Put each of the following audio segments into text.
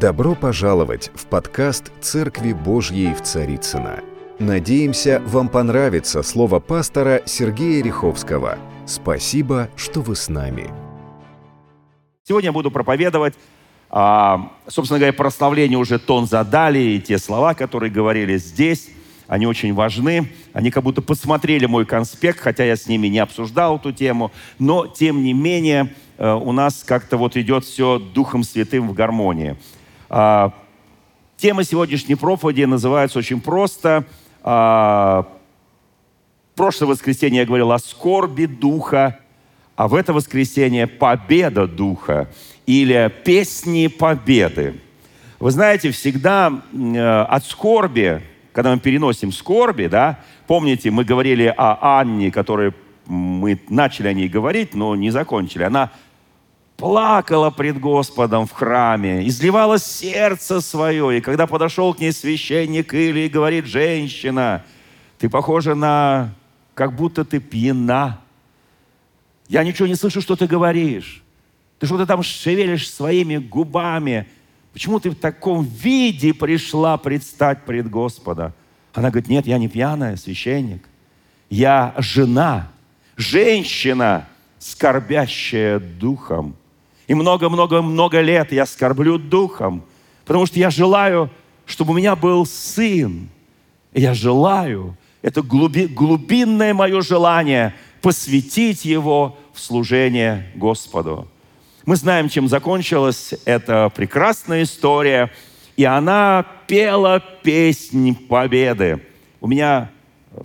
Добро пожаловать в подкаст «Церкви Божьей в Царицына. Надеемся, вам понравится слово пастора Сергея Риховского. Спасибо, что вы с нами. Сегодня я буду проповедовать, а, собственно говоря, прославление уже тон задали, и те слова, которые говорили здесь, они очень важны. Они как будто посмотрели мой конспект, хотя я с ними не обсуждал эту тему, но, тем не менее, э, у нас как-то вот идет все Духом Святым в гармонии. А, тема сегодняшней проповеди называется очень просто. А, прошлое воскресенье я говорил о скорби Духа, а в это воскресенье победа Духа или песни победы. Вы знаете, всегда э, от скорби, когда мы переносим скорби, да, помните, мы говорили о Анне, которой мы начали о ней говорить, но не закончили. Она плакала пред Господом в храме, изливала сердце свое. И когда подошел к ней священник или говорит, женщина, ты похожа на, как будто ты пьяна. Я ничего не слышу, что ты говоришь. Ты что-то там шевелишь своими губами. Почему ты в таком виде пришла предстать пред Господа? Она говорит, нет, я не пьяная, священник. Я жена, женщина, скорбящая духом. И много-много-много лет я скорблю духом, потому что я желаю, чтобы у меня был сын. Я желаю, это глуби, глубинное мое желание посвятить его в служение Господу. Мы знаем, чем закончилась эта прекрасная история, и она пела песнь победы. У меня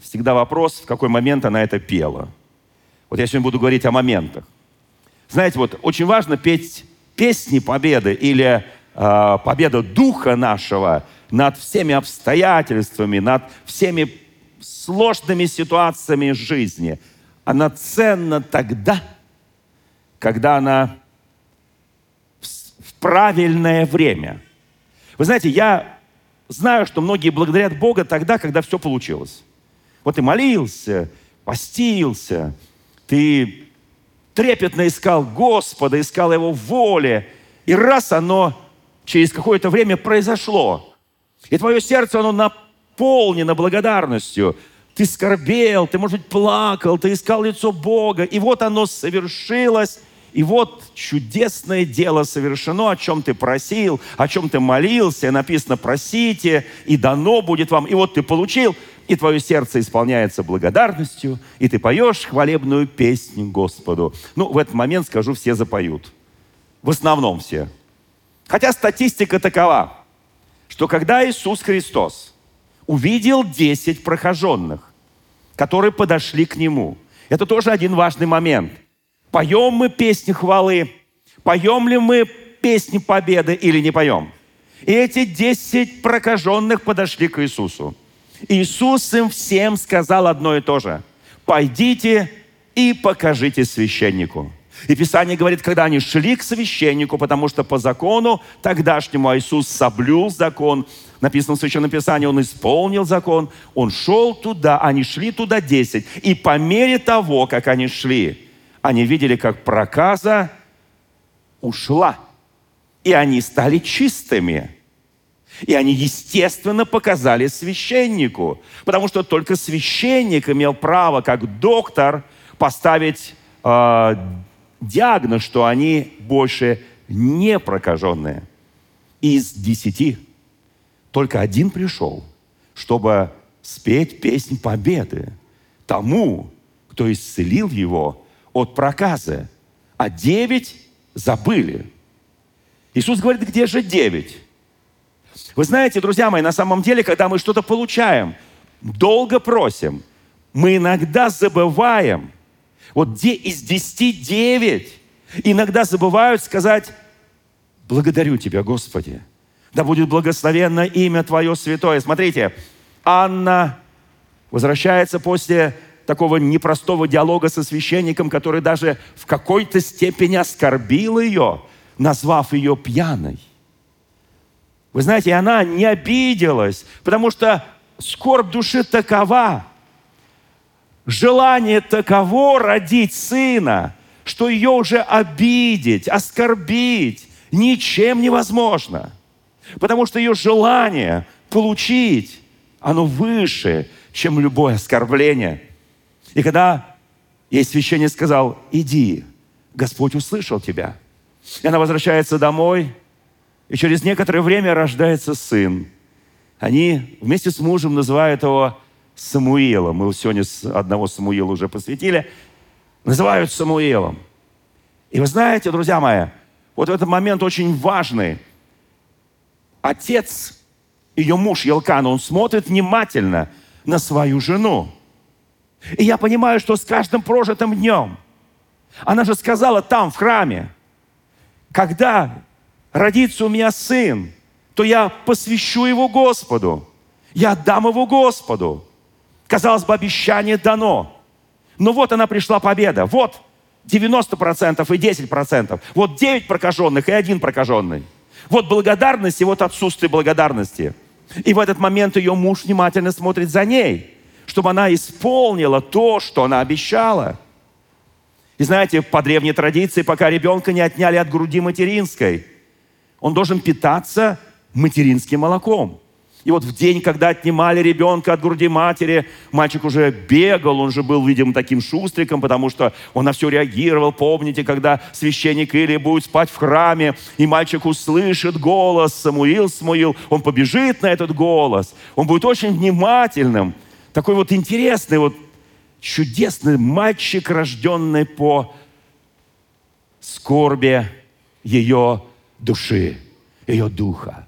всегда вопрос, в какой момент она это пела. Вот я сегодня буду говорить о моментах. Знаете, вот очень важно петь песни победы или э, победа духа нашего над всеми обстоятельствами, над всеми сложными ситуациями жизни. Она ценна тогда, когда она в правильное время. Вы знаете, я знаю, что многие благодарят Бога тогда, когда все получилось. Вот ты молился, постился, ты трепетно искал Господа, искал Его в воле. И раз оно через какое-то время произошло, и твое сердце, оно наполнено благодарностью. Ты скорбел, ты, может быть, плакал, ты искал лицо Бога, и вот оно совершилось, и вот чудесное дело совершено, о чем ты просил, о чем ты молился. Написано, просите, и дано будет вам. И вот ты получил, и твое сердце исполняется благодарностью, и ты поешь хвалебную песню Господу. Ну, в этот момент, скажу, все запоют. В основном все. Хотя статистика такова, что когда Иисус Христос увидел 10 прохоженных, которые подошли к Нему, это тоже один важный момент. Поем мы песни хвалы, поем ли мы песни победы или не поем? И эти 10 прокаженных подошли к Иисусу. Иисус им всем сказал одно и то же. «Пойдите и покажите священнику». И Писание говорит, когда они шли к священнику, потому что по закону тогдашнему Иисус соблюл закон, написано в Священном Писании, Он исполнил закон, Он шел туда, они шли туда десять. И по мере того, как они шли, они видели, как проказа ушла. И они стали чистыми. И они, естественно, показали священнику, потому что только священник имел право, как доктор, поставить э, диагноз, что они больше не прокаженные. Из десяти только один пришел, чтобы спеть песнь победы тому, кто исцелил его от проказа, а девять забыли. Иисус говорит, где же девять? Вы знаете, друзья мои, на самом деле, когда мы что-то получаем, долго просим, мы иногда забываем, вот где из десяти девять иногда забывают сказать, благодарю Тебя, Господи. Да будет благословенно имя Твое святое. Смотрите, Анна возвращается после такого непростого диалога со священником, который даже в какой-то степени оскорбил ее, назвав ее пьяной. Вы знаете, она не обиделась, потому что скорбь души такова, желание таково родить сына, что ее уже обидеть, оскорбить ничем невозможно. Потому что ее желание получить, оно выше, чем любое оскорбление. И когда ей священник сказал, иди, Господь услышал тебя. И она возвращается домой, и через некоторое время рождается сын. Они вместе с мужем называют его Самуилом. Мы сегодня одного Самуила уже посвятили. Называют Самуилом. И вы знаете, друзья мои, вот этот момент очень важный. Отец, ее муж Елкан, он смотрит внимательно на свою жену. И я понимаю, что с каждым прожитым днем, она же сказала там, в храме, когда родится у меня сын, то я посвящу его Господу. Я отдам его Господу. Казалось бы, обещание дано. Но вот она пришла победа. Вот 90% и 10%. Вот 9 прокаженных и один прокаженный. Вот благодарность и вот отсутствие благодарности. И в этот момент ее муж внимательно смотрит за ней, чтобы она исполнила то, что она обещала. И знаете, по древней традиции, пока ребенка не отняли от груди материнской, он должен питаться материнским молоком. И вот в день, когда отнимали ребенка от груди матери, мальчик уже бегал, он же был, видимо, таким шустриком, потому что он на все реагировал. Помните, когда священник Или будет спать в храме, и мальчик услышит голос «Самуил, Самуил», он побежит на этот голос, он будет очень внимательным. Такой вот интересный, вот чудесный мальчик, рожденный по скорби ее души, ее духа.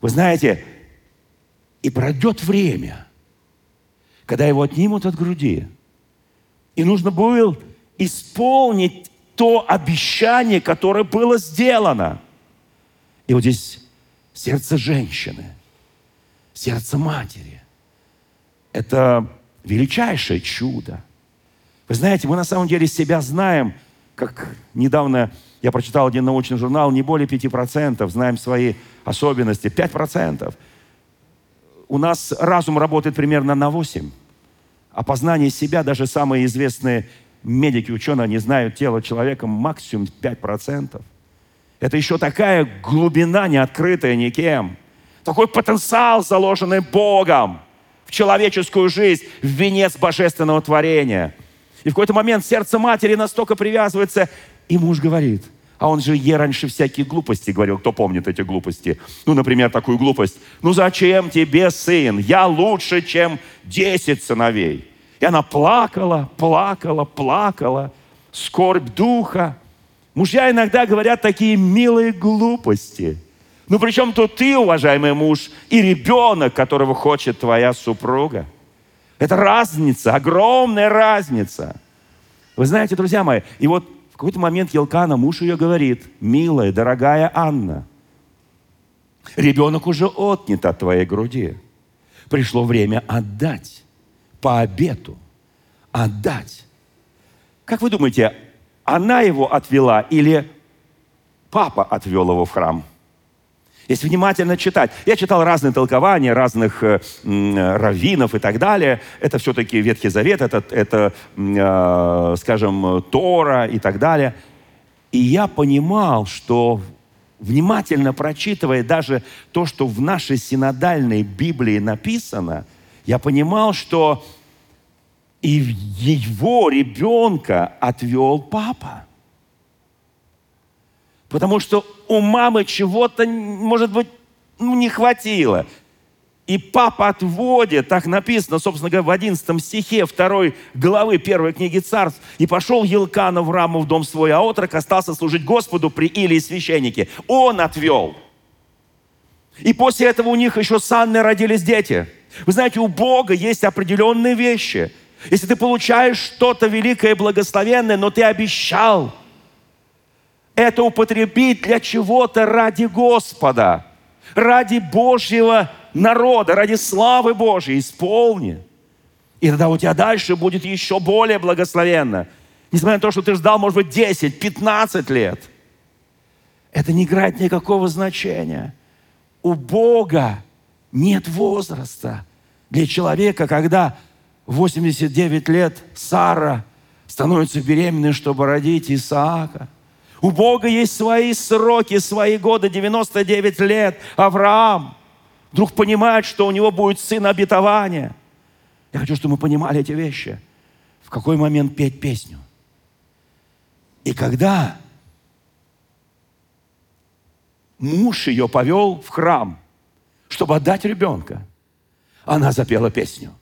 Вы знаете, и пройдет время, когда его отнимут от груди. И нужно было исполнить то обещание, которое было сделано. И вот здесь сердце женщины, сердце матери. Это величайшее чудо. Вы знаете, мы на самом деле себя знаем, как недавно я прочитал один научный журнал, не более 5% знаем свои особенности, 5% у нас разум работает примерно на 8, а познание себя, даже самые известные медики, ученые, они знают тело человека максимум 5%. Это еще такая глубина, не открытая никем. Такой потенциал, заложенный Богом в человеческую жизнь, в венец божественного творения. И в какой-то момент сердце матери настолько привязывается, и муж говорит – а он же е раньше всякие глупости говорил. Кто помнит эти глупости? Ну, например, такую глупость. Ну, зачем тебе сын? Я лучше, чем десять сыновей. И она плакала, плакала, плакала. Скорбь духа. Мужья иногда говорят такие милые глупости. Ну, причем тут ты, уважаемый муж, и ребенок, которого хочет твоя супруга. Это разница, огромная разница. Вы знаете, друзья мои, и вот какой-то момент Елкана, муж ее говорит, милая, дорогая Анна, ребенок уже отнят от твоей груди. Пришло время отдать по обету. Отдать. Как вы думаете, она его отвела или папа отвел его в храм? Если внимательно читать. Я читал разные толкования разных э, раввинов и так далее. Это все-таки Ветхий Завет, это, это э, скажем, Тора и так далее. И я понимал, что внимательно прочитывая даже то, что в нашей синодальной Библии написано, я понимал, что и его ребенка отвел папа. Потому что у мамы чего-то, может быть, ну, не хватило. И папа отводит, так написано, собственно говоря, в 11 стихе 2 главы 1 книги царств. «И пошел Елкана в раму в дом свой, а отрок остался служить Господу при Илии священнике». Он отвел. И после этого у них еще с Анной родились дети. Вы знаете, у Бога есть определенные вещи. Если ты получаешь что-то великое и благословенное, но ты обещал – это употребить для чего-то ради Господа, ради Божьего народа, ради славы Божьей. Исполни. И тогда у тебя дальше будет еще более благословенно. Несмотря на то, что ты ждал, может быть, 10, 15 лет. Это не играет никакого значения. У Бога нет возраста для человека, когда 89 лет Сара становится беременной, чтобы родить Исаака – У Бога есть свои сроки, свои годы, 99 лет. Авраам вдруг понимает, что у него будет сын обетования. Я хочу, чтобы мы понимали эти вещи. В какой момент петь песню? И когда муж ее повел в храм, чтобы отдать ребенка, она запела песню.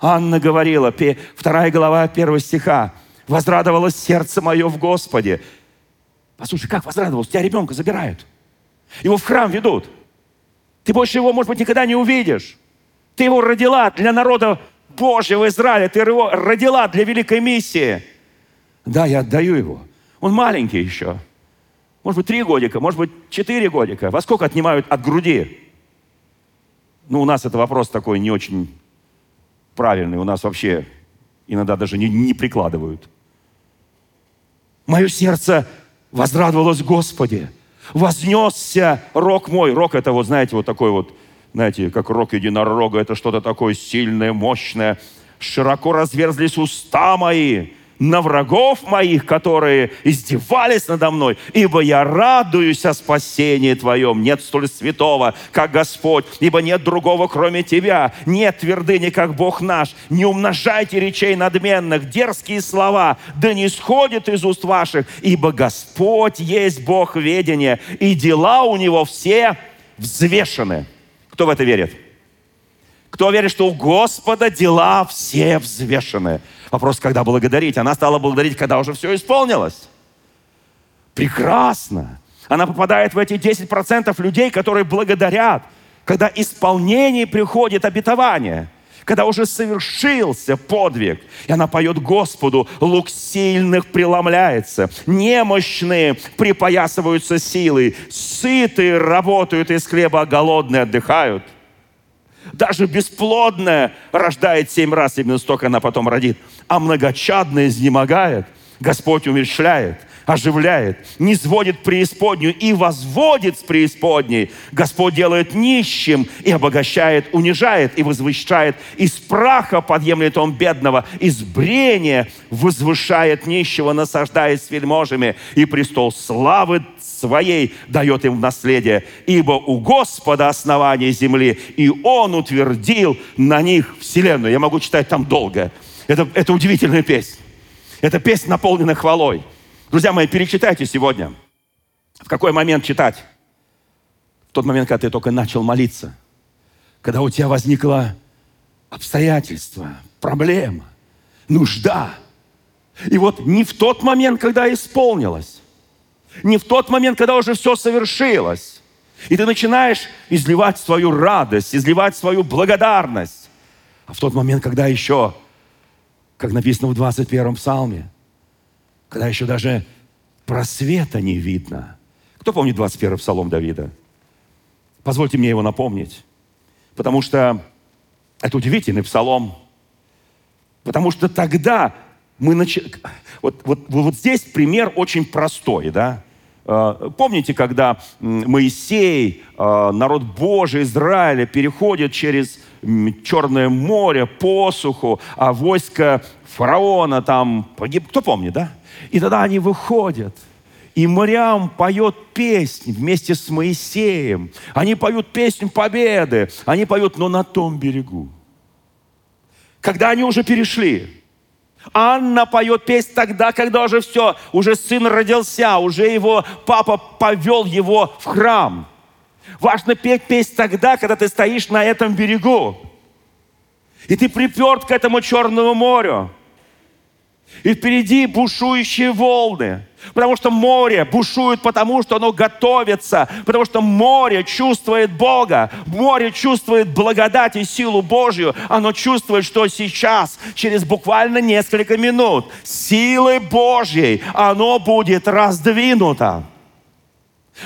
Анна говорила, вторая глава первого стиха, «Возрадовалось сердце мое в Господе». Послушай, как возрадовалось? Тебя ребенка забирают. Его в храм ведут. Ты больше его, может быть, никогда не увидишь. Ты его родила для народа Божьего Израиля. Ты его родила для великой миссии. Да, я отдаю его. Он маленький еще. Может быть, три годика, может быть, четыре годика. Во сколько отнимают от груди? Ну, у нас это вопрос такой не очень правильный. У нас вообще иногда даже не, не прикладывают. Мое сердце возрадовалось Господи. Вознесся рок мой. Рок это вот, знаете, вот такой вот, знаете, как рок единорога. Это что-то такое сильное, мощное. Широко разверзлись уста мои на врагов моих, которые издевались надо мной, ибо я радуюсь о спасении Твоем. Нет столь святого, как Господь, ибо нет другого, кроме Тебя. Нет твердыни, как Бог наш. Не умножайте речей надменных, дерзкие слова, да не сходят из уст ваших, ибо Господь есть Бог ведения, и дела у Него все взвешены. Кто в это верит? Кто верит, что у Господа дела все взвешены? Вопрос, когда благодарить. Она стала благодарить, когда уже все исполнилось. Прекрасно. Она попадает в эти 10% людей, которые благодарят, когда исполнение приходит обетование, когда уже совершился подвиг. И она поет Господу, лук сильных преломляется, немощные припоясываются силой, сытые работают из хлеба, а голодные отдыхают – даже бесплодная рождает семь раз, именно столько она потом родит. А многочадная изнемогает. Господь умерщвляет, оживляет, не сводит преисподнюю и возводит с преисподней. Господь делает нищим и обогащает, унижает и возвышает. Из праха подъемлет он бедного, из брения возвышает нищего, насаждаясь с вельможами, и престол славы своей дает им в наследие. Ибо у Господа основание земли, и Он утвердил на них вселенную. Я могу читать там долго. Это, это удивительная песня. Это песня, наполнена хвалой. Друзья мои, перечитайте сегодня. В какой момент читать? В тот момент, когда ты только начал молиться. Когда у тебя возникло обстоятельство, проблема, нужда. И вот не в тот момент, когда исполнилось, не в тот момент, когда уже все совершилось. И ты начинаешь изливать свою радость, изливать свою благодарность. А в тот момент, когда еще, как написано в 21-м псалме, когда еще даже просвета не видно. Кто помнит 21-й псалом Давида? Позвольте мне его напомнить. Потому что это удивительный псалом. Потому что тогда мы начали... Вот, вот, вот здесь пример очень простой, да? Э, помните, когда Моисей, э, народ Божий, Израиля переходит через Черное море, посуху, а войско фараона там погиб. Кто помнит, да? И тогда они выходят. И Мариам поет песнь вместе с Моисеем. Они поют песню победы. Они поют, но на том берегу. Когда они уже перешли, Анна поет песнь тогда, когда уже все, уже сын родился, уже его папа повел его в храм. Важно петь песнь тогда, когда ты стоишь на этом берегу. И ты приперт к этому Черному морю. И впереди бушующие волны. Потому что море бушует, потому что оно готовится. Потому что море чувствует Бога. Море чувствует благодать и силу Божью. Оно чувствует, что сейчас, через буквально несколько минут, силой Божьей оно будет раздвинуто.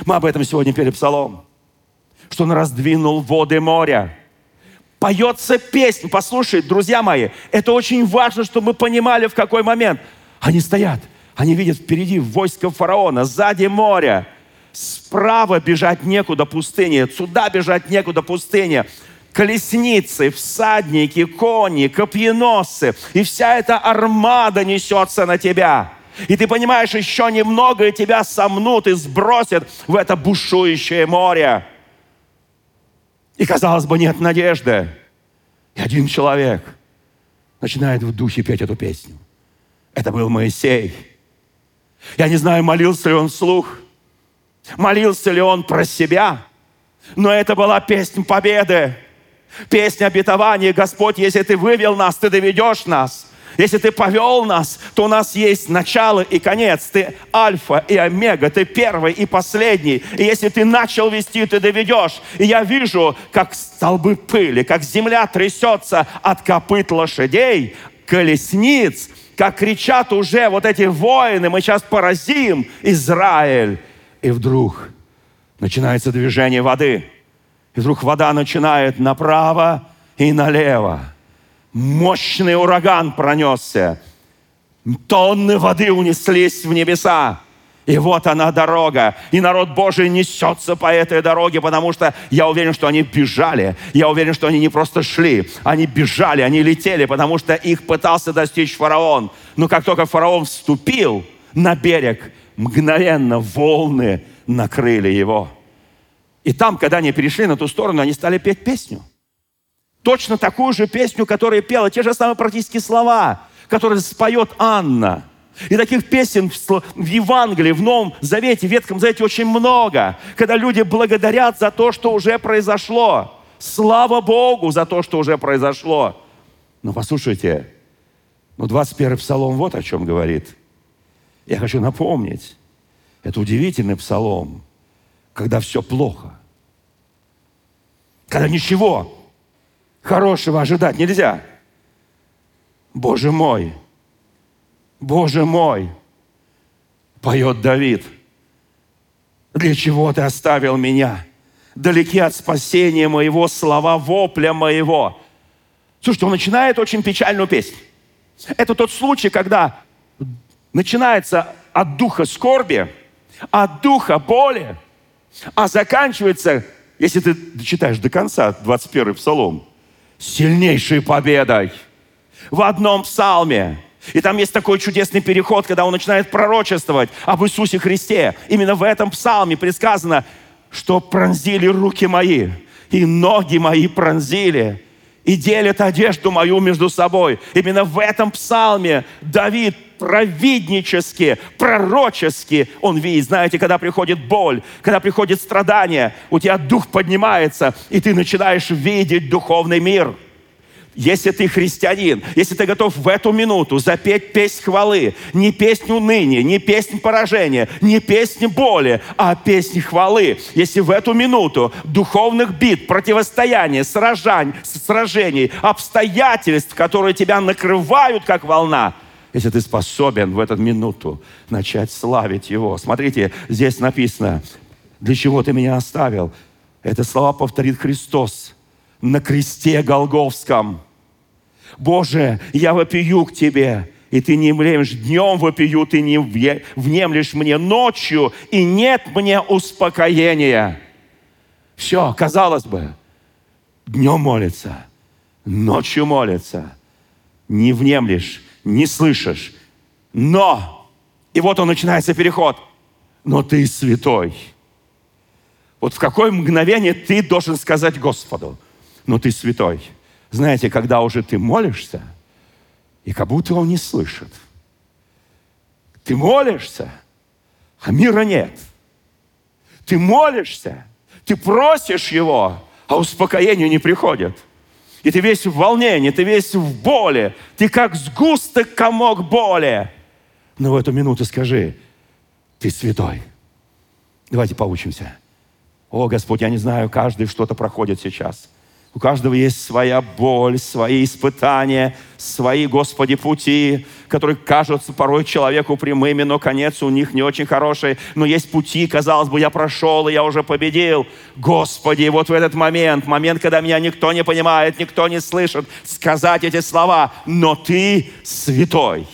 Мы об этом сегодня перед псалом. Что он раздвинул воды моря поется песня. Послушай, друзья мои, это очень важно, чтобы мы понимали, в какой момент. Они стоят, они видят впереди войско фараона, сзади море. Справа бежать некуда пустыни, сюда бежать некуда пустыни. Колесницы, всадники, кони, копьеносы. И вся эта армада несется на тебя. И ты понимаешь, еще немного, и тебя сомнут и сбросят в это бушующее море. И, казалось бы, нет надежды. И один человек начинает в духе петь эту песню. Это был Моисей. Я не знаю, молился ли он вслух, молился ли он про себя, но это была песня победы, песня обетования. Господь, если ты вывел нас, ты доведешь нас – если ты повел нас, то у нас есть начало и конец. Ты альфа и омега, ты первый и последний. И если ты начал вести, ты доведешь. И я вижу, как столбы пыли, как земля трясется от копыт лошадей, колесниц, как кричат уже вот эти воины, мы сейчас поразим Израиль. И вдруг начинается движение воды. И вдруг вода начинает направо и налево Мощный ураган пронесся. Тонны воды унеслись в небеса. И вот она дорога. И народ Божий несется по этой дороге, потому что я уверен, что они бежали. Я уверен, что они не просто шли. Они бежали, они летели, потому что их пытался достичь фараон. Но как только фараон вступил на берег, мгновенно волны накрыли его. И там, когда они перешли на ту сторону, они стали петь песню точно такую же песню, которую пела, те же самые практически слова, которые споет Анна. И таких песен в Евангелии, в Новом Завете, в Ветхом Завете очень много, когда люди благодарят за то, что уже произошло. Слава Богу за то, что уже произошло. Но послушайте, ну 21 псалом вот о чем говорит. Я хочу напомнить, это удивительный псалом, когда все плохо, когда ничего хорошего ожидать нельзя. Боже мой, Боже мой, поет Давид, для чего ты оставил меня? Далеки от спасения моего, слова вопля моего. Слушайте, он начинает очень печальную песню. Это тот случай, когда начинается от духа скорби, от духа боли, а заканчивается, если ты читаешь до конца 21 псалом, сильнейшей победой. В одном псалме. И там есть такой чудесный переход, когда он начинает пророчествовать об Иисусе Христе. Именно в этом псалме предсказано, что пронзили руки мои, и ноги мои пронзили, и делят одежду мою между собой. Именно в этом псалме Давид провиднически, пророчески он видит. Знаете, когда приходит боль, когда приходит страдание, у тебя дух поднимается, и ты начинаешь видеть духовный мир – если ты христианин, если ты готов в эту минуту запеть песнь хвалы, не песнь уныния, не песнь поражения, не песнь боли, а песнь хвалы, если в эту минуту духовных бит, противостояния, сражаний, сражений, обстоятельств, которые тебя накрывают, как волна, если ты способен в эту минуту начать славить Его. Смотрите, здесь написано, для чего ты меня оставил. Это слова повторит Христос на кресте Голговском. Боже, я вопию к Тебе, и Ты не внемлешь. Днем вопию, Ты не внемлешь мне ночью, и нет мне успокоения. Все, казалось бы, днем молится, ночью молится, не внемлешь, не слышишь. Но, и вот он начинается переход, но ты святой. Вот в какое мгновение ты должен сказать Господу – но ты святой. Знаете, когда уже ты молишься, и как будто он не слышит. Ты молишься, а мира нет. Ты молишься, ты просишь его, а успокоение не приходит. И ты весь в волнении, ты весь в боли, ты как сгусток комок боли. Но в эту минуту скажи, ты святой. Давайте поучимся. О, Господь, я не знаю, каждый что-то проходит сейчас – у каждого есть своя боль, свои испытания, свои, Господи, пути, которые кажутся порой человеку прямыми, но конец у них не очень хороший. Но есть пути, казалось бы, я прошел, и я уже победил. Господи, вот в этот момент, момент, когда меня никто не понимает, никто не слышит, сказать эти слова, но Ты святой,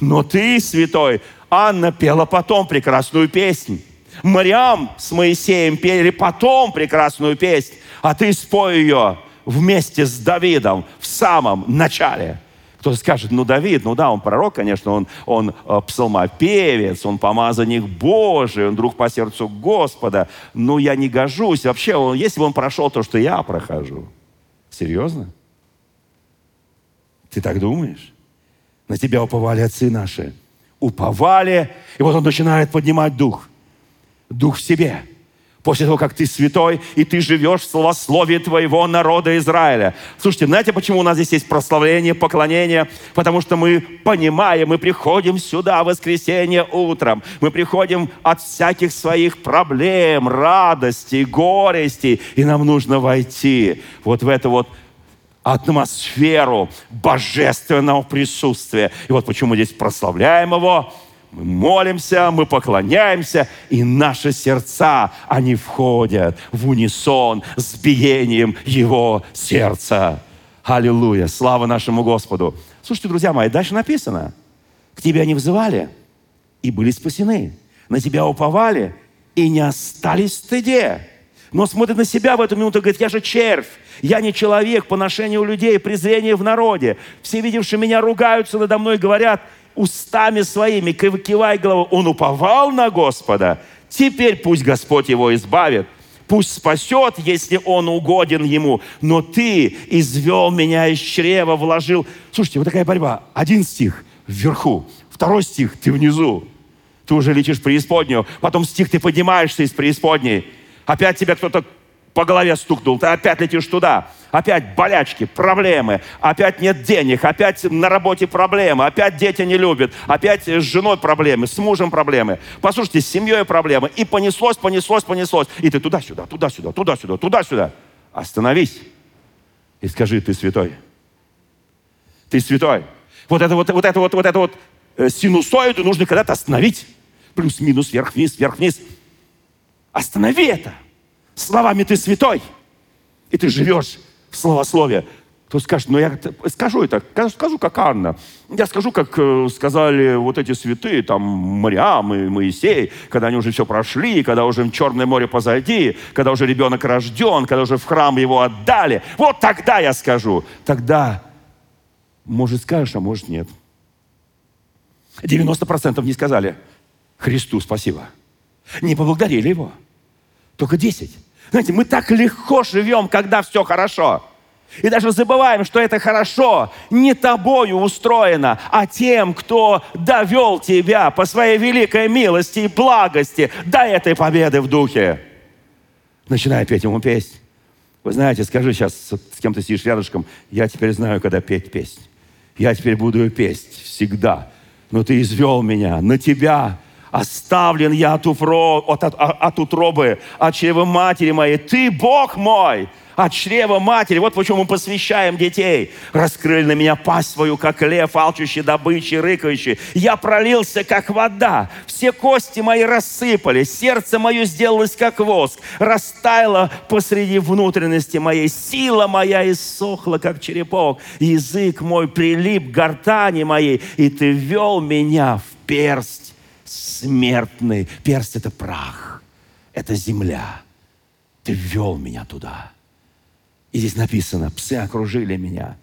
но Ты святой. Анна пела потом прекрасную песнь. Мариам с Моисеем пели потом прекрасную песнь а ты спой ее вместе с Давидом в самом начале. Кто-то скажет, ну Давид, ну да, он пророк, конечно, он, он э, псалмопевец, он помазанник Божий, он друг по сердцу Господа, но я не гожусь. Вообще, он, если бы он прошел то, что я прохожу. Серьезно? Ты так думаешь? На тебя уповали отцы наши. Уповали, и вот он начинает поднимать дух. Дух в себе – после того, как ты святой, и ты живешь в словословии твоего народа Израиля. Слушайте, знаете, почему у нас здесь есть прославление, поклонение? Потому что мы понимаем, мы приходим сюда в воскресенье утром, мы приходим от всяких своих проблем, радостей, горестей, и нам нужно войти вот в это вот атмосферу божественного присутствия. И вот почему мы здесь прославляем Его, мы молимся, мы поклоняемся, и наши сердца, они входят в унисон с биением Его сердца. Аллилуйя! Слава нашему Господу! Слушайте, друзья мои, дальше написано. К тебе они взывали и были спасены. На тебя уповали и не остались в стыде. Но смотрит на себя в эту минуту и говорит, я же червь, я не человек, поношение у людей, презрение в народе. Все, видевшие меня, ругаются надо мной, говорят, устами своими, кивая головой, он уповал на Господа, теперь пусть Господь его избавит, пусть спасет, если он угоден ему. Но ты извел меня из чрева, вложил. Слушайте, вот такая борьба. Один стих вверху, второй стих ты внизу. Ты уже летишь в преисподнюю. Потом стих ты поднимаешься из преисподней. Опять тебя кто-то по голове стукнул, ты опять летишь туда. Опять болячки, проблемы, опять нет денег, опять на работе проблемы, опять дети не любят, опять с женой проблемы, с мужем проблемы. Послушайте, с семьей проблемы. И понеслось, понеслось, понеслось. И ты туда-сюда, туда-сюда, туда-сюда, туда-сюда. Остановись и скажи, ты святой. Ты святой. Вот это вот, вот это вот, вот это вот э, синусоиду нужно когда-то остановить. Плюс-минус, вверх-вниз, вверх-вниз. Останови это словами ты святой, и ты живешь в словословие, то скажет, ну я скажу это, скажу как Анна. Я скажу, как э, сказали вот эти святые, там, Мариам и Моисей, когда они уже все прошли, когда уже Черное море позади, когда уже ребенок рожден, когда уже в храм его отдали. Вот тогда я скажу. Тогда, может, скажешь, а может, нет. 90% не сказали Христу спасибо. Не поблагодарили Его. Только 10. Знаете, мы так легко живем, когда все хорошо. И даже забываем, что это хорошо не тобою устроено, а тем, кто довел тебя по своей великой милости и благости до этой победы в духе. Начинай петь ему песнь. Вы знаете, скажи сейчас, с кем ты сидишь рядышком, я теперь знаю, когда петь песнь. Я теперь буду петь всегда. Но ты извел меня, на тебя оставлен я от, уфро, от, от, от утробы, от чрева матери моей. Ты Бог мой, от чрева матери. Вот почему мы посвящаем детей. Раскрыли на меня пасть свою, как лев, алчущий добычи, рыкающий. Я пролился, как вода. Все кости мои рассыпались. Сердце мое сделалось, как воск. Растаяло посреди внутренности моей. Сила моя иссохла, как черепок. Язык мой прилип к гортани моей. И ты вел меня в перст смертный. Перст – это прах, это земля. Ты ввел меня туда. И здесь написано, псы окружили меня.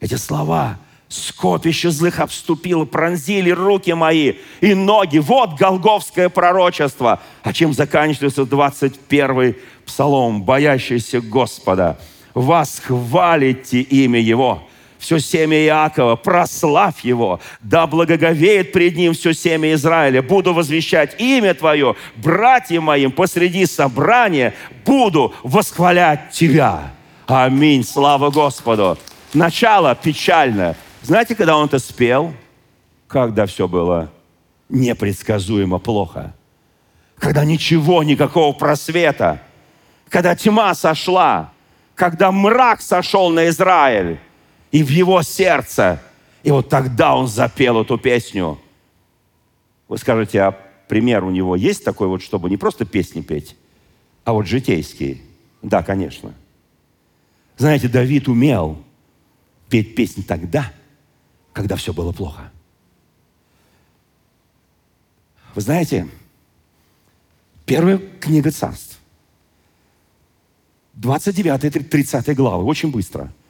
Эти слова, скопище злых обступило, пронзили руки мои и ноги. Вот голговское пророчество. А чем заканчивается 21 псалом, боящийся Господа? Вас хвалите имя Его все семя Иакова, прославь его, да благоговеет пред ним все семя Израиля. Буду возвещать имя Твое, братьям моим, посреди собрания буду восхвалять Тебя. Аминь, слава Господу. Начало печально. Знаете, когда он это спел? Когда все было непредсказуемо плохо. Когда ничего, никакого просвета. Когда тьма сошла. Когда мрак сошел на Израиль и в его сердце. И вот тогда он запел эту песню. Вы скажете, а пример у него есть такой вот, чтобы не просто песни петь, а вот житейские? Да, конечно. Знаете, Давид умел петь песни тогда, когда все было плохо. Вы знаете, первая книга царств, 29-30 главы, очень быстро –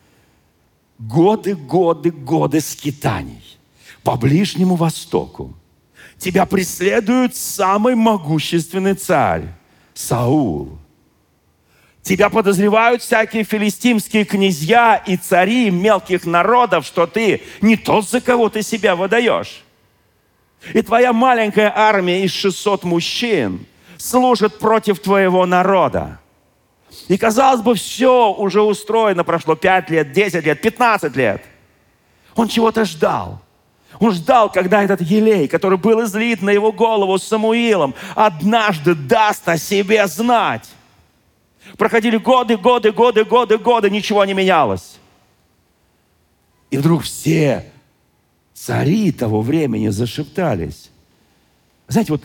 годы, годы, годы скитаний по Ближнему Востоку. Тебя преследует самый могущественный царь Саул. Тебя подозревают всякие филистимские князья и цари мелких народов, что ты не тот, за кого ты себя выдаешь. И твоя маленькая армия из 600 мужчин служит против твоего народа. И казалось бы, все уже устроено, прошло 5 лет, 10 лет, 15 лет. Он чего-то ждал. Он ждал, когда этот елей, который был излит на его голову Самуилом, однажды даст о себе знать. Проходили годы, годы, годы, годы, годы, ничего не менялось. И вдруг все цари того времени зашептались. Знаете, вот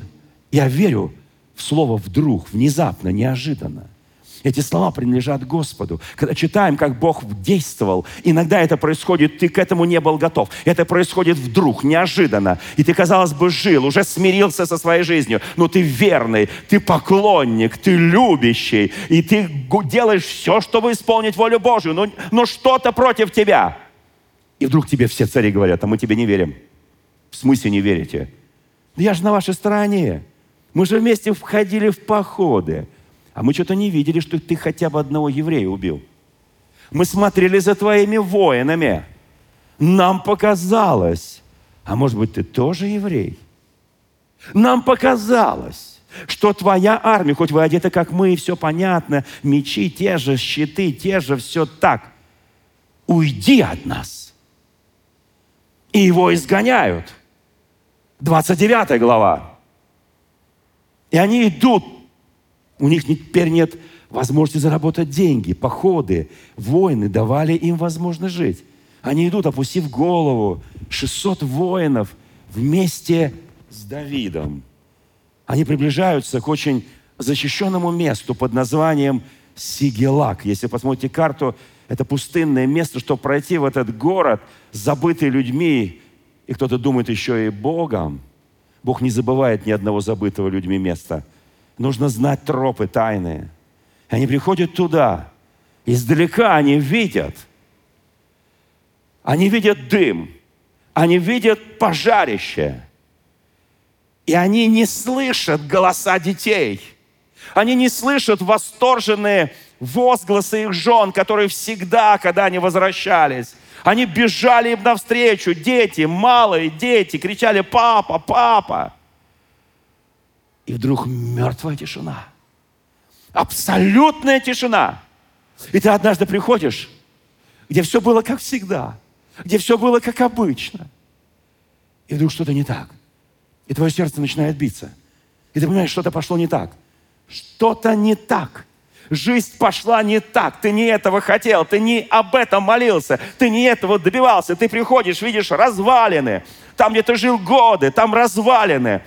я верю в слово «вдруг», внезапно, неожиданно – эти слова принадлежат Господу. Когда читаем, как Бог действовал, иногда это происходит, ты к этому не был готов. Это происходит вдруг, неожиданно. И ты, казалось бы, жил, уже смирился со своей жизнью. Но ты верный, ты поклонник, ты любящий. И ты делаешь все, чтобы исполнить волю Божью. Но, но что-то против тебя. И вдруг тебе все цари говорят, а мы тебе не верим. В смысле не верите? Да я же на вашей стороне. Мы же вместе входили в походы. А мы что-то не видели, что ты хотя бы одного еврея убил. Мы смотрели за твоими воинами. Нам показалось, а может быть, ты тоже еврей? Нам показалось, что твоя армия, хоть вы одеты, как мы, и все понятно, мечи те же, щиты те же, все так. Уйди от нас. И его изгоняют. 29 глава. И они идут у них теперь нет возможности заработать деньги, походы, войны давали им возможность жить. Они идут, опустив голову, 600 воинов вместе с Давидом. Они приближаются к очень защищенному месту под названием Сигелак. Если посмотрите карту, это пустынное место, чтобы пройти в этот город, забытый людьми, и кто-то думает еще и Богом. Бог не забывает ни одного забытого людьми места – нужно знать тропы тайные. Они приходят туда. Издалека они видят. Они видят дым. Они видят пожарище. И они не слышат голоса детей. Они не слышат восторженные возгласы их жен, которые всегда, когда они возвращались, они бежали им навстречу, дети, малые дети, кричали «Папа, папа!» И вдруг мертвая тишина. Абсолютная тишина. И ты однажды приходишь, где все было как всегда, где все было как обычно. И вдруг что-то не так. И твое сердце начинает биться. И ты понимаешь, что-то пошло не так. Что-то не так. Жизнь пошла не так. Ты не этого хотел, ты не об этом молился, ты не этого добивался. Ты приходишь, видишь развалины. Там, где ты жил годы, там развалины.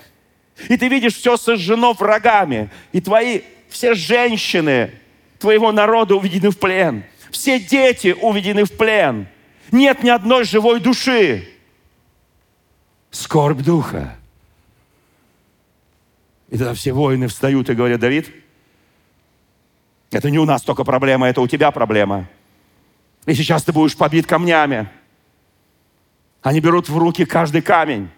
И ты видишь, все сожжено врагами. И твои все женщины твоего народа уведены в плен. Все дети уведены в плен. Нет ни одной живой души. Скорбь духа. И тогда все воины встают и говорят, Давид, это не у нас только проблема, это у тебя проблема. И сейчас ты будешь побит камнями. Они берут в руки каждый камень.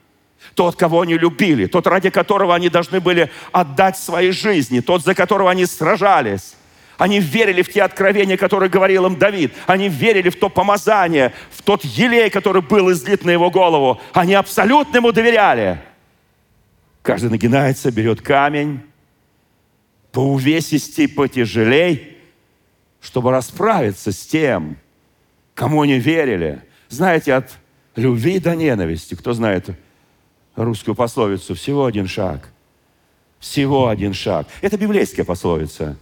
Тот, кого они любили, тот, ради которого они должны были отдать свои жизни, тот, за которого они сражались. Они верили в те откровения, которые говорил им Давид. Они верили в то помазание, в тот елей, который был излит на его голову. Они абсолютно ему доверяли. Каждый нагинается, берет камень, по увесистей, потяжелей, чтобы расправиться с тем, кому они верили. Знаете, от любви до ненависти, кто знает русскую пословицу «всего один шаг». Всего один шаг. Это библейская пословица.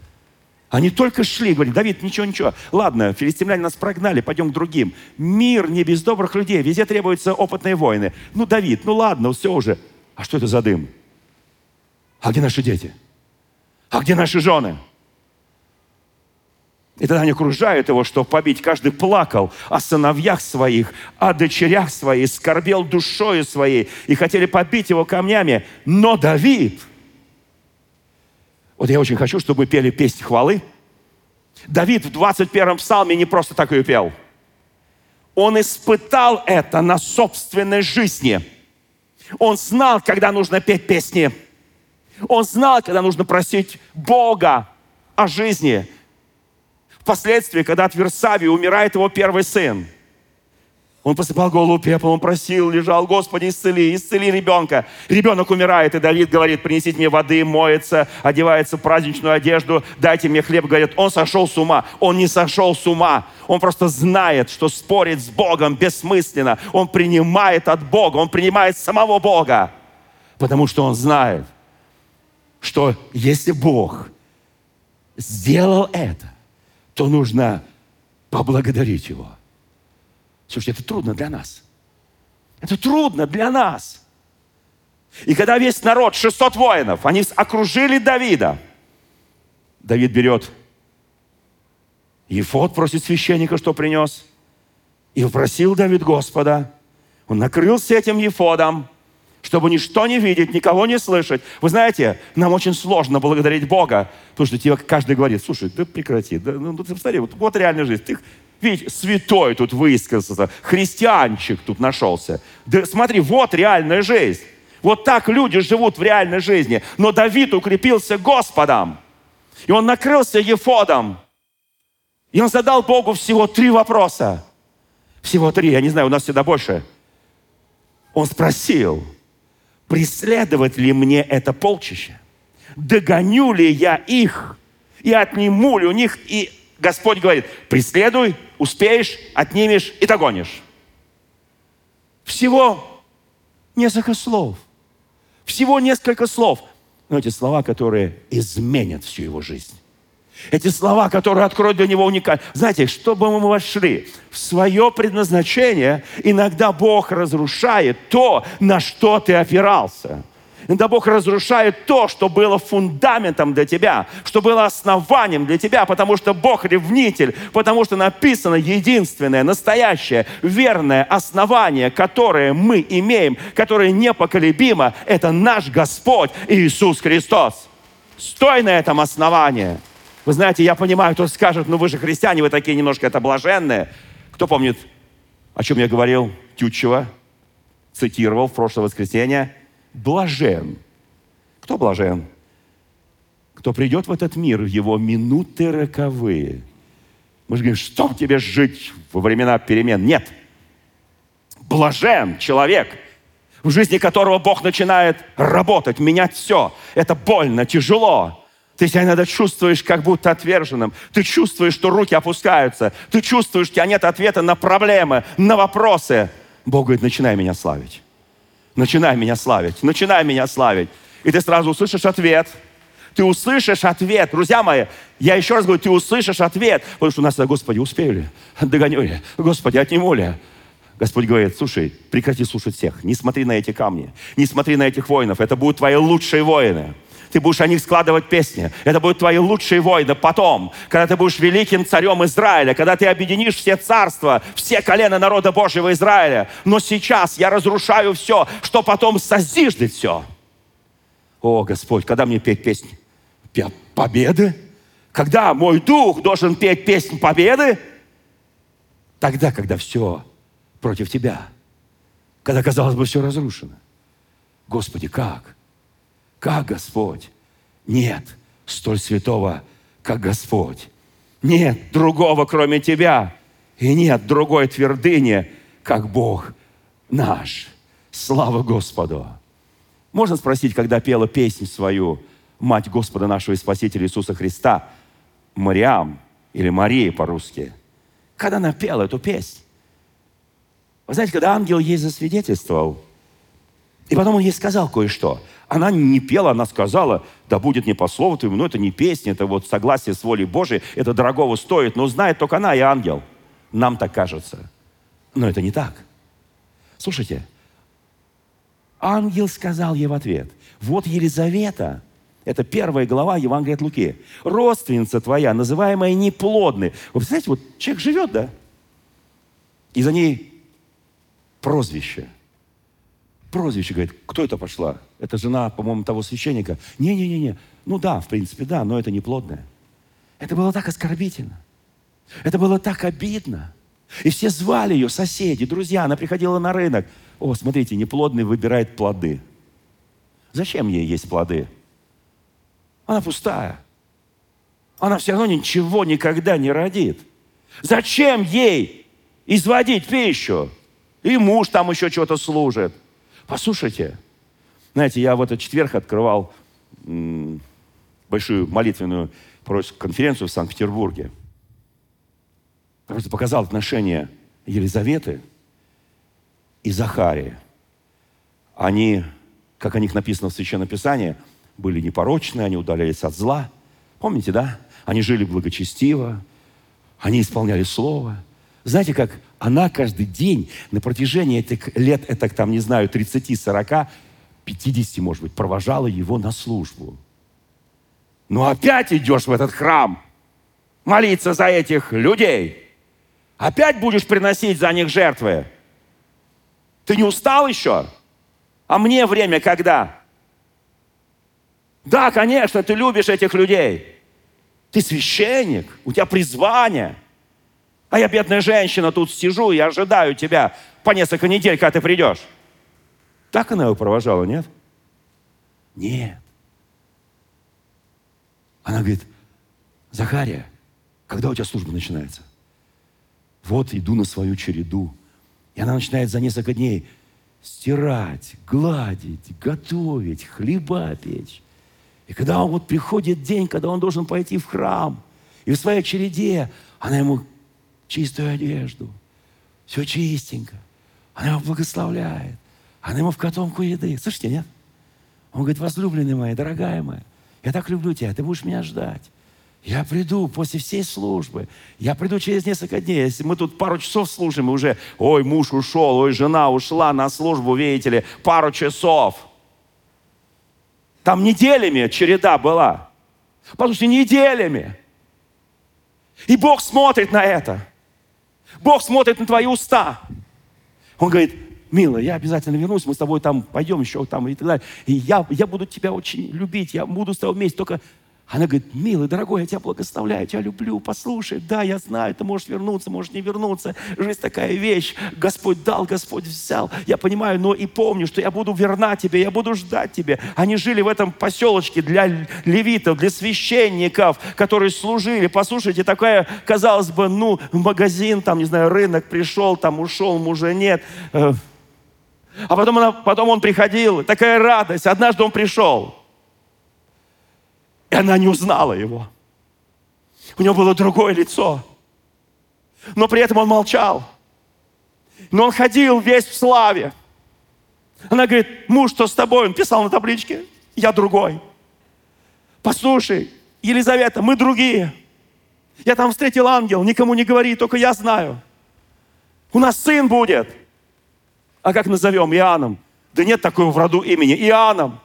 Они только шли, говорили, Давид, ничего, ничего. Ладно, филистимляне нас прогнали, пойдем к другим. Мир не без добрых людей, везде требуются опытные воины. Ну, Давид, ну ладно, все уже. А что это за дым? А где наши дети? А где наши жены? И тогда они окружают его, чтобы побить. Каждый плакал о сыновьях своих, о дочерях своих, скорбел душою своей. И хотели побить его камнями. Но Давид, вот я очень хочу, чтобы мы пели песнь хвалы. Давид в 21-м псалме не просто так ее пел. Он испытал это на собственной жизни. Он знал, когда нужно петь песни. Он знал, когда нужно просить Бога о жизни. Впоследствии, когда от Версавии умирает его первый сын, он посыпал голову пеплом, он просил, лежал, Господи, исцели, исцели ребенка. Ребенок умирает, и Давид говорит, принесите мне воды, моется, одевается в праздничную одежду, дайте мне хлеб. Говорит, он сошел с ума. Он не сошел с ума. Он просто знает, что спорить с Богом бессмысленно. Он принимает от Бога, он принимает самого Бога. Потому что он знает, что если Бог сделал это, то нужно поблагодарить Его. Слушайте, это трудно для нас. Это трудно для нас. И когда весь народ, 600 воинов, они окружили Давида, Давид берет Ефот, просит священника, что принес, и попросил Давид Господа. Он накрылся этим Ефодом, чтобы ничто не видеть, никого не слышать. Вы знаете, нам очень сложно благодарить Бога, потому что тебе каждый говорит, слушай, да прекрати, да, ну, ты посмотри, вот, вот реальная жизнь. Ты, Видите, святой тут высказался, христианчик тут нашелся. Да смотри, вот реальная жизнь. Вот так люди живут в реальной жизни. Но Давид укрепился Господом. И он накрылся Ефодом. И он задал Богу всего три вопроса. Всего три, я не знаю, у нас всегда больше. Он спросил, преследовать ли мне это полчище? Догоню ли я их? И отниму ли у них и Господь говорит, преследуй, успеешь, отнимешь и догонишь. Всего несколько слов. Всего несколько слов. Но эти слова, которые изменят всю его жизнь. Эти слова, которые откроют для него уникальность. Знаете, чтобы мы вошли в свое предназначение, иногда Бог разрушает то, на что ты опирался – Иногда Бог разрушает то, что было фундаментом для тебя, что было основанием для тебя, потому что Бог ревнитель, потому что написано единственное, настоящее, верное основание, которое мы имеем, которое непоколебимо, это наш Господь Иисус Христос. Стой на этом основании. Вы знаете, я понимаю, кто скажет, ну вы же христиане, вы такие немножко это блаженные. Кто помнит, о чем я говорил? Тютчева цитировал в прошлое воскресенье – блажен. Кто блажен? Кто придет в этот мир в его минуты роковые. Мы же говорим, что тебе жить во времена перемен? Нет. Блажен человек, в жизни которого Бог начинает работать, менять все. Это больно, тяжело. Ты себя иногда чувствуешь как будто отверженным. Ты чувствуешь, что руки опускаются. Ты чувствуешь, что у тебя нет ответа на проблемы, на вопросы. Бог говорит, начинай меня славить начинай меня славить, начинай меня славить. И ты сразу услышишь ответ. Ты услышишь ответ. Друзья мои, я еще раз говорю, ты услышишь ответ. Потому что у нас, Господи, успели, догоню ли, Господи, отниму ли. Господь говорит, слушай, прекрати слушать всех. Не смотри на эти камни, не смотри на этих воинов. Это будут твои лучшие воины. Ты будешь о них складывать песни. Это будут твои лучшие воины потом, когда ты будешь великим царем Израиля, когда ты объединишь все царства, все колена народа Божьего Израиля. Но сейчас я разрушаю все, что потом созиждет все. О, Господь, когда мне петь песни? Победы? Когда мой дух должен петь песнь победы? Тогда, когда все против тебя. Когда, казалось бы, все разрушено. Господи, как? Как Господь. Нет столь святого, как Господь. Нет другого, кроме Тебя. И нет другой твердыни, как Бог наш. Слава Господу! Можно спросить, когда пела песню свою мать Господа нашего и Спасителя Иисуса Христа, Мариам или Мария по-русски, когда она пела эту песнь. Вы знаете, когда ангел ей засвидетельствовал, и потом он ей сказал кое-что – она не пела, она сказала, да будет не по слову твоему, но это не песня, это вот согласие с волей Божией, это дорогого стоит, но знает только она и ангел. Нам так кажется. Но это не так. Слушайте, ангел сказал ей в ответ, вот Елизавета, это первая глава Евангелия от Луки, родственница твоя, называемая неплодной. Вы представляете, вот человек живет, да? И за ней прозвище – прозвище, говорит, кто это пошла? Это жена, по-моему, того священника. Не-не-не-не. Ну да, в принципе, да, но это не плодное. Это было так оскорбительно. Это было так обидно. И все звали ее, соседи, друзья. Она приходила на рынок. О, смотрите, неплодный выбирает плоды. Зачем ей есть плоды? Она пустая. Она все равно ничего никогда не родит. Зачем ей изводить пищу? И муж там еще что-то служит. Послушайте, знаете, я в этот четверг открывал большую молитвенную конференцию в Санкт-Петербурге. Просто показал отношения Елизаветы и Захария. Они, как о них написано в Священном Писании, были непорочны, они удалялись от зла. Помните, да? Они жили благочестиво, они исполняли Слово. Знаете, как она каждый день на протяжении этих лет, это там, не знаю, 30, 40, 50, может быть, провожала его на службу. Но опять идешь в этот храм молиться за этих людей. Опять будешь приносить за них жертвы. Ты не устал еще? А мне время когда? Да, конечно, ты любишь этих людей. Ты священник, у тебя призвание. А я, бедная женщина, тут сижу и ожидаю тебя по несколько недель, когда ты придешь. Так она его провожала, нет? Нет. Она говорит, Захария, когда у тебя служба начинается? Вот иду на свою череду. И она начинает за несколько дней стирать, гладить, готовить, хлеба печь. И когда он вот приходит день, когда он должен пойти в храм, и в своей череде она ему чистую одежду, все чистенько. Она его благословляет. Она ему в котомку еды. Слышите, нет? Он говорит, возлюбленный моя, дорогая моя, я так люблю тебя, ты будешь меня ждать. Я приду после всей службы. Я приду через несколько дней. Если мы тут пару часов служим, и уже, ой, муж ушел, ой, жена ушла на службу, видите ли, пару часов. Там неделями череда была. Послушайте, неделями. И Бог смотрит на это. Бог смотрит на твои уста. Он говорит, милая, я обязательно вернусь, мы с тобой там пойдем еще там и так далее. И я, я буду тебя очень любить, я буду с тобой вместе, только она говорит, милый, дорогой, я тебя благословляю, я тебя люблю, послушай, да, я знаю, ты можешь вернуться, можешь не вернуться. Жизнь такая вещь. Господь дал, Господь взял. Я понимаю, но и помню, что я буду верна тебе, я буду ждать тебе. Они жили в этом поселочке для левитов, для священников, которые служили. Послушайте, такая, казалось бы, ну, магазин, там, не знаю, рынок пришел, там ушел, мужа нет. Э, а потом, она, потом он приходил, такая радость. Однажды он пришел. И она не узнала его. У него было другое лицо. Но при этом он молчал. Но он ходил весь в славе. Она говорит, муж, что с тобой? Он писал на табличке, я другой. Послушай, Елизавета, мы другие. Я там встретил ангел, никому не говори, только я знаю. У нас сын будет. А как назовем? Иоанном. Да нет такого в роду имени. Иоанном.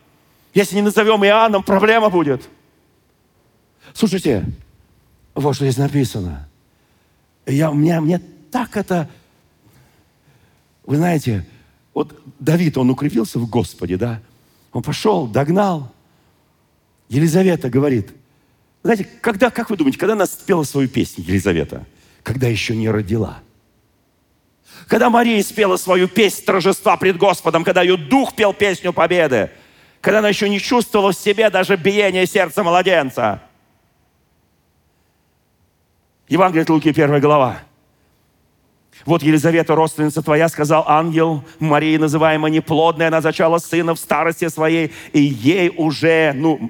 Если не назовем Иоанном, проблема будет. Слушайте, вот что здесь написано. Я, мне, мне так это... Вы знаете, вот Давид, он укрепился в Господе, да? Он пошел, догнал. Елизавета говорит, знаете, когда, как вы думаете, когда она спела свою песню, Елизавета? Когда еще не родила. Когда Мария спела свою песнь торжества пред Господом, когда ее дух пел песню победы, когда она еще не чувствовала в себе даже биение сердца младенца – Евангелие от Луки, первая глава. Вот Елизавета, родственница твоя, сказал ангел, Мария, называемая неплодная, она зачала сына в старости своей, и ей уже, ну,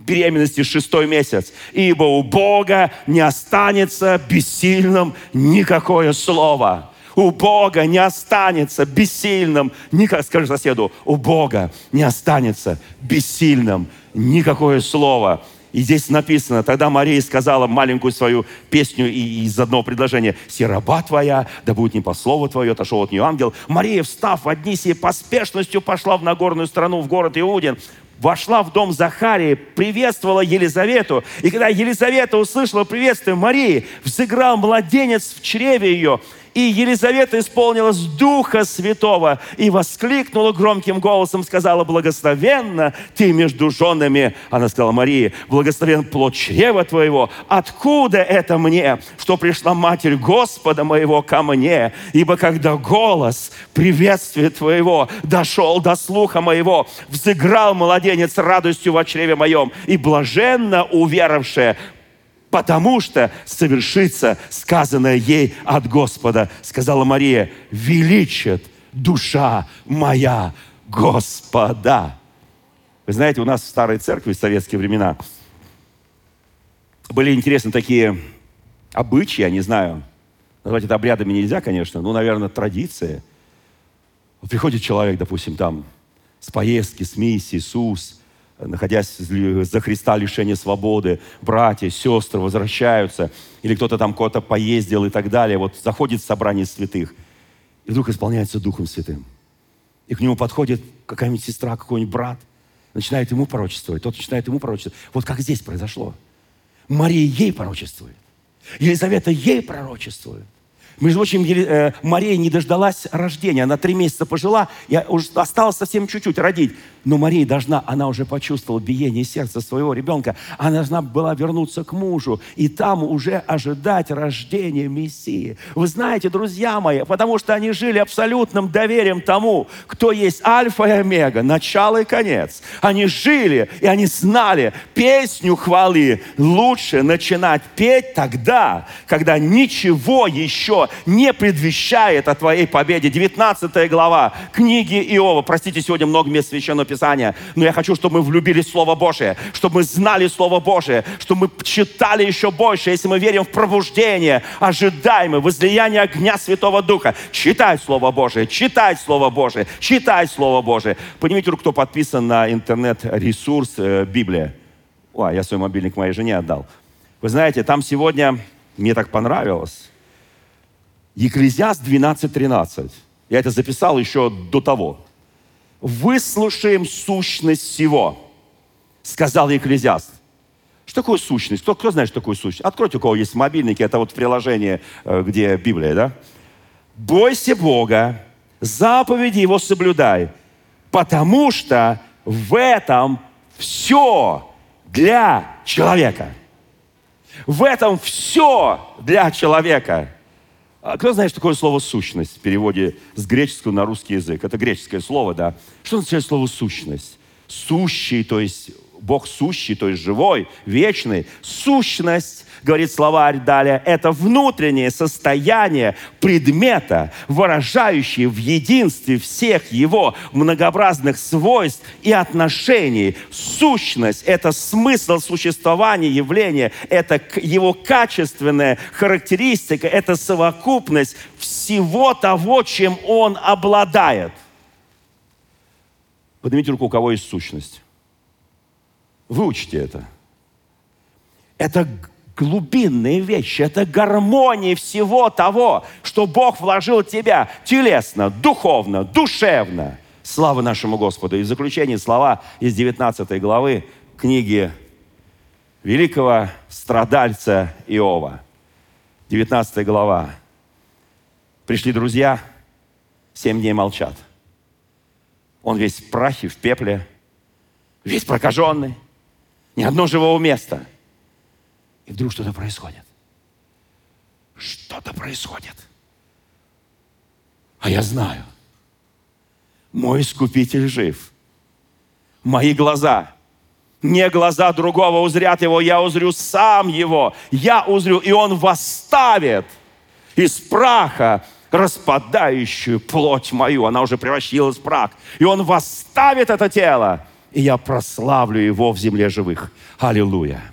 беременности шестой месяц. Ибо у Бога не останется бессильным никакое слово. У Бога не останется бессильным, никак, скажи соседу, у Бога не останется бессильным никакое слово. И здесь написано, тогда Мария сказала маленькую свою песню из одного предложения. «Си раба твоя, да будет не по слову твое, отошел от нее ангел». Мария, встав одни сей поспешностью, пошла в Нагорную страну, в город Иудин, вошла в дом Захарии, приветствовала Елизавету. И когда Елизавета услышала приветствие Марии, взыграл младенец в чреве ее, И Елизавета исполнилась Духа Святого и воскликнула громким голосом, сказала, благословенна ты между женами. Она сказала, Марии, благословен плод чрева твоего. Откуда это мне, что пришла Матерь Господа моего ко мне? Ибо когда голос приветствия твоего дошел до слуха моего, взыграл младенец радостью во чреве моем, и блаженно уверовавшая потому что совершится сказанное ей от Господа. Сказала Мария, величит душа моя Господа. Вы знаете, у нас в старой церкви в советские времена были интересны такие обычаи, я не знаю, назвать это обрядами нельзя, конечно, но, наверное, традиции. приходит человек, допустим, там, с поездки, с миссии, Иисус – находясь за Христа лишение свободы, братья, сестры возвращаются, или кто-то там кого-то поездил и так далее, вот заходит в собрание святых, и вдруг исполняется Духом Святым. И к нему подходит какая-нибудь сестра, какой-нибудь брат, начинает ему пророчествовать, тот начинает ему пророчествовать. Вот как здесь произошло. Мария ей пророчествует. Елизавета ей пророчествует. Между прочим, э, Мария не дождалась рождения. Она три месяца пожила, и уже осталось совсем чуть-чуть родить. Но Мария должна, она уже почувствовала биение сердца своего ребенка. Она должна была вернуться к мужу и там уже ожидать рождения Мессии. Вы знаете, друзья мои, потому что они жили абсолютным доверием тому, кто есть Альфа и Омега, начало и конец. Они жили, и они знали, песню хвалы лучше начинать петь тогда, когда ничего еще не предвещает о твоей победе. 19 глава книги Иова. Простите, сегодня много мест Священного Писания, но я хочу, чтобы мы влюбились в Слово Божие, чтобы мы знали Слово Божие, чтобы мы читали еще больше, если мы верим в пробуждение, ожидаемое, возлияние огня Святого Духа. Читай Слово Божие, читай Слово Божие, читай Слово Божие. Руку, кто подписан на интернет-ресурс э, Библия. Ой, я свой мобильник моей жене отдал. Вы знаете, там сегодня, мне так понравилось, Екклезиаст 12.13. Я это записал еще до того. «Выслушаем сущность всего», сказал Екклезиаст. Что такое сущность? Кто, кто знает, что такое сущность? Откройте, у кого есть мобильники, это вот приложение, э, где Библия, да? «Бойся Бога, заповеди Его соблюдай, потому что в этом все для человека». В этом все для человека. А кто знает, что такое слово «сущность» в переводе с греческого на русский язык? Это греческое слово, да. Что означает слово «сущность»? Сущий, то есть Бог сущий, то есть живой, вечный. Сущность, говорит словарь далее, это внутреннее состояние предмета, выражающее в единстве всех его многообразных свойств и отношений. Сущность – это смысл существования явления, это его качественная характеристика, это совокупность всего того, чем он обладает. Поднимите руку, у кого есть сущность. Выучите это. Это глубинные вещи, это гармония всего того, что Бог вложил в тебя телесно, духовно, душевно. Слава нашему Господу. И в заключение слова из 19 главы книги великого страдальца Иова. 19 глава. Пришли друзья, семь дней молчат. Он весь в прахе, в пепле, весь прокаженный. Ни одного живого места. И вдруг что-то происходит. Что-то происходит. А я знаю. Мой искупитель жив. Мои глаза, не глаза другого узрят его, я узрю сам его. Я узрю, и он восставит из праха распадающую плоть мою. Она уже превратилась в прах. И он восставит это тело и я прославлю Его в земле живых. Аллилуйя!